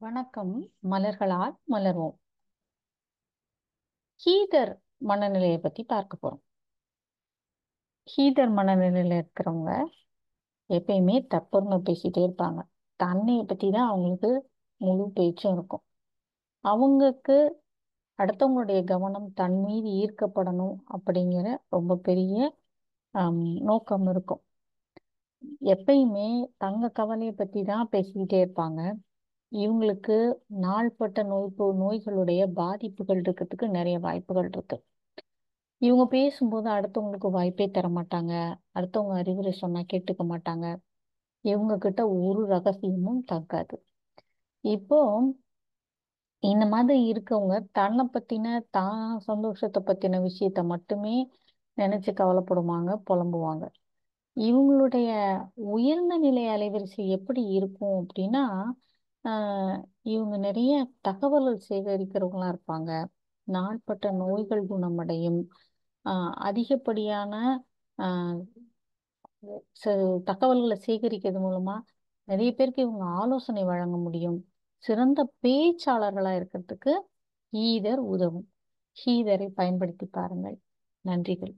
வணக்கம். மலர்களால் மலர்வோம். ஹீதர் மனநிலையை பத்தி பார்க்க போறோம். ஹீதர் மனநிலையில இருக்கிறவங்க எப்பயுமே தற்பெருமை பேசிட்டே இருப்பாங்க. தன்னையை பத்தி தான் அவங்களுக்கு முழு பேச்சும் இருக்கும். அவங்களுக்கு அடுத்தவங்களுடைய கவனம் தன் மீது ஈர்க்கப்படணும் அப்படிங்கிற ரொம்ப பெரிய நோக்கம் இருக்கும். எப்பயுமே தங்க கவலையை பத்தி தான் பேசிக்கிட்டே இருப்பாங்க. இவங்களுக்கு நாள்பட்ட நோய் நோய்களுடைய பாதிப்புகள் இருக்கிறதுக்கு நிறைய வாய்ப்புகள் இருக்கு. இவங்க பேசும்போது அடுத்தவங்களுக்கு வாய்ப்பே தர மாட்டாங்க அடுத்தவங்க அறிவுரை சொன்னா கேட்டுக்க மாட்டாங்க. இவங்க கிட்ட ஒரு ரகசியமும் தங்காது. இப்போ இந்த மாதிரி இருக்கவங்க தன்னை பத்தின தான் சந்தோஷத்தை பத்தின விஷயத்த மட்டுமே நினைச்சு கவலைப்படுவாங்க புலம்புவாங்க. இவங்களுடைய உயர்ந்த நிலை அலைவரிசை எப்படி இருக்கும் அப்படின்னா இவங்க நிறைய தகவல்கள் சேகரிக்கிறவங்களா இருப்பாங்க. நாட்பட்ட நோய்கள் குணமடையும். அதிகப்படியான ச- தகவல்களை சேகரிக்கிறது மூலமா நிறைய பேருக்கு இவங்க ஆலோசனை வழங்க முடியும். சிறந்த பேச்சாளர்களா இருக்கிறதுக்கு ஹீதர் உதவும். ஹீதரை பயன்படுத்தி பாருங்கள். நன்றிகள்.